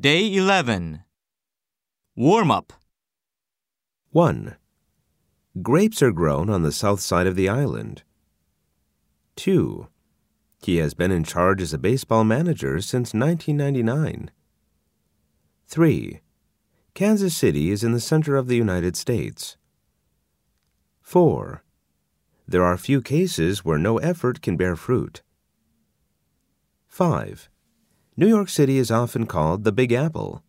Day 11. Warm up. 1. Grapes are grown on the south side of the island. 2. He has been in charge as a baseball manager since 1999. 3. Kansas City is in the center of the United States. 4. There are few cases where no effort can bear fruit. 5. New York City is often called the Big Apple.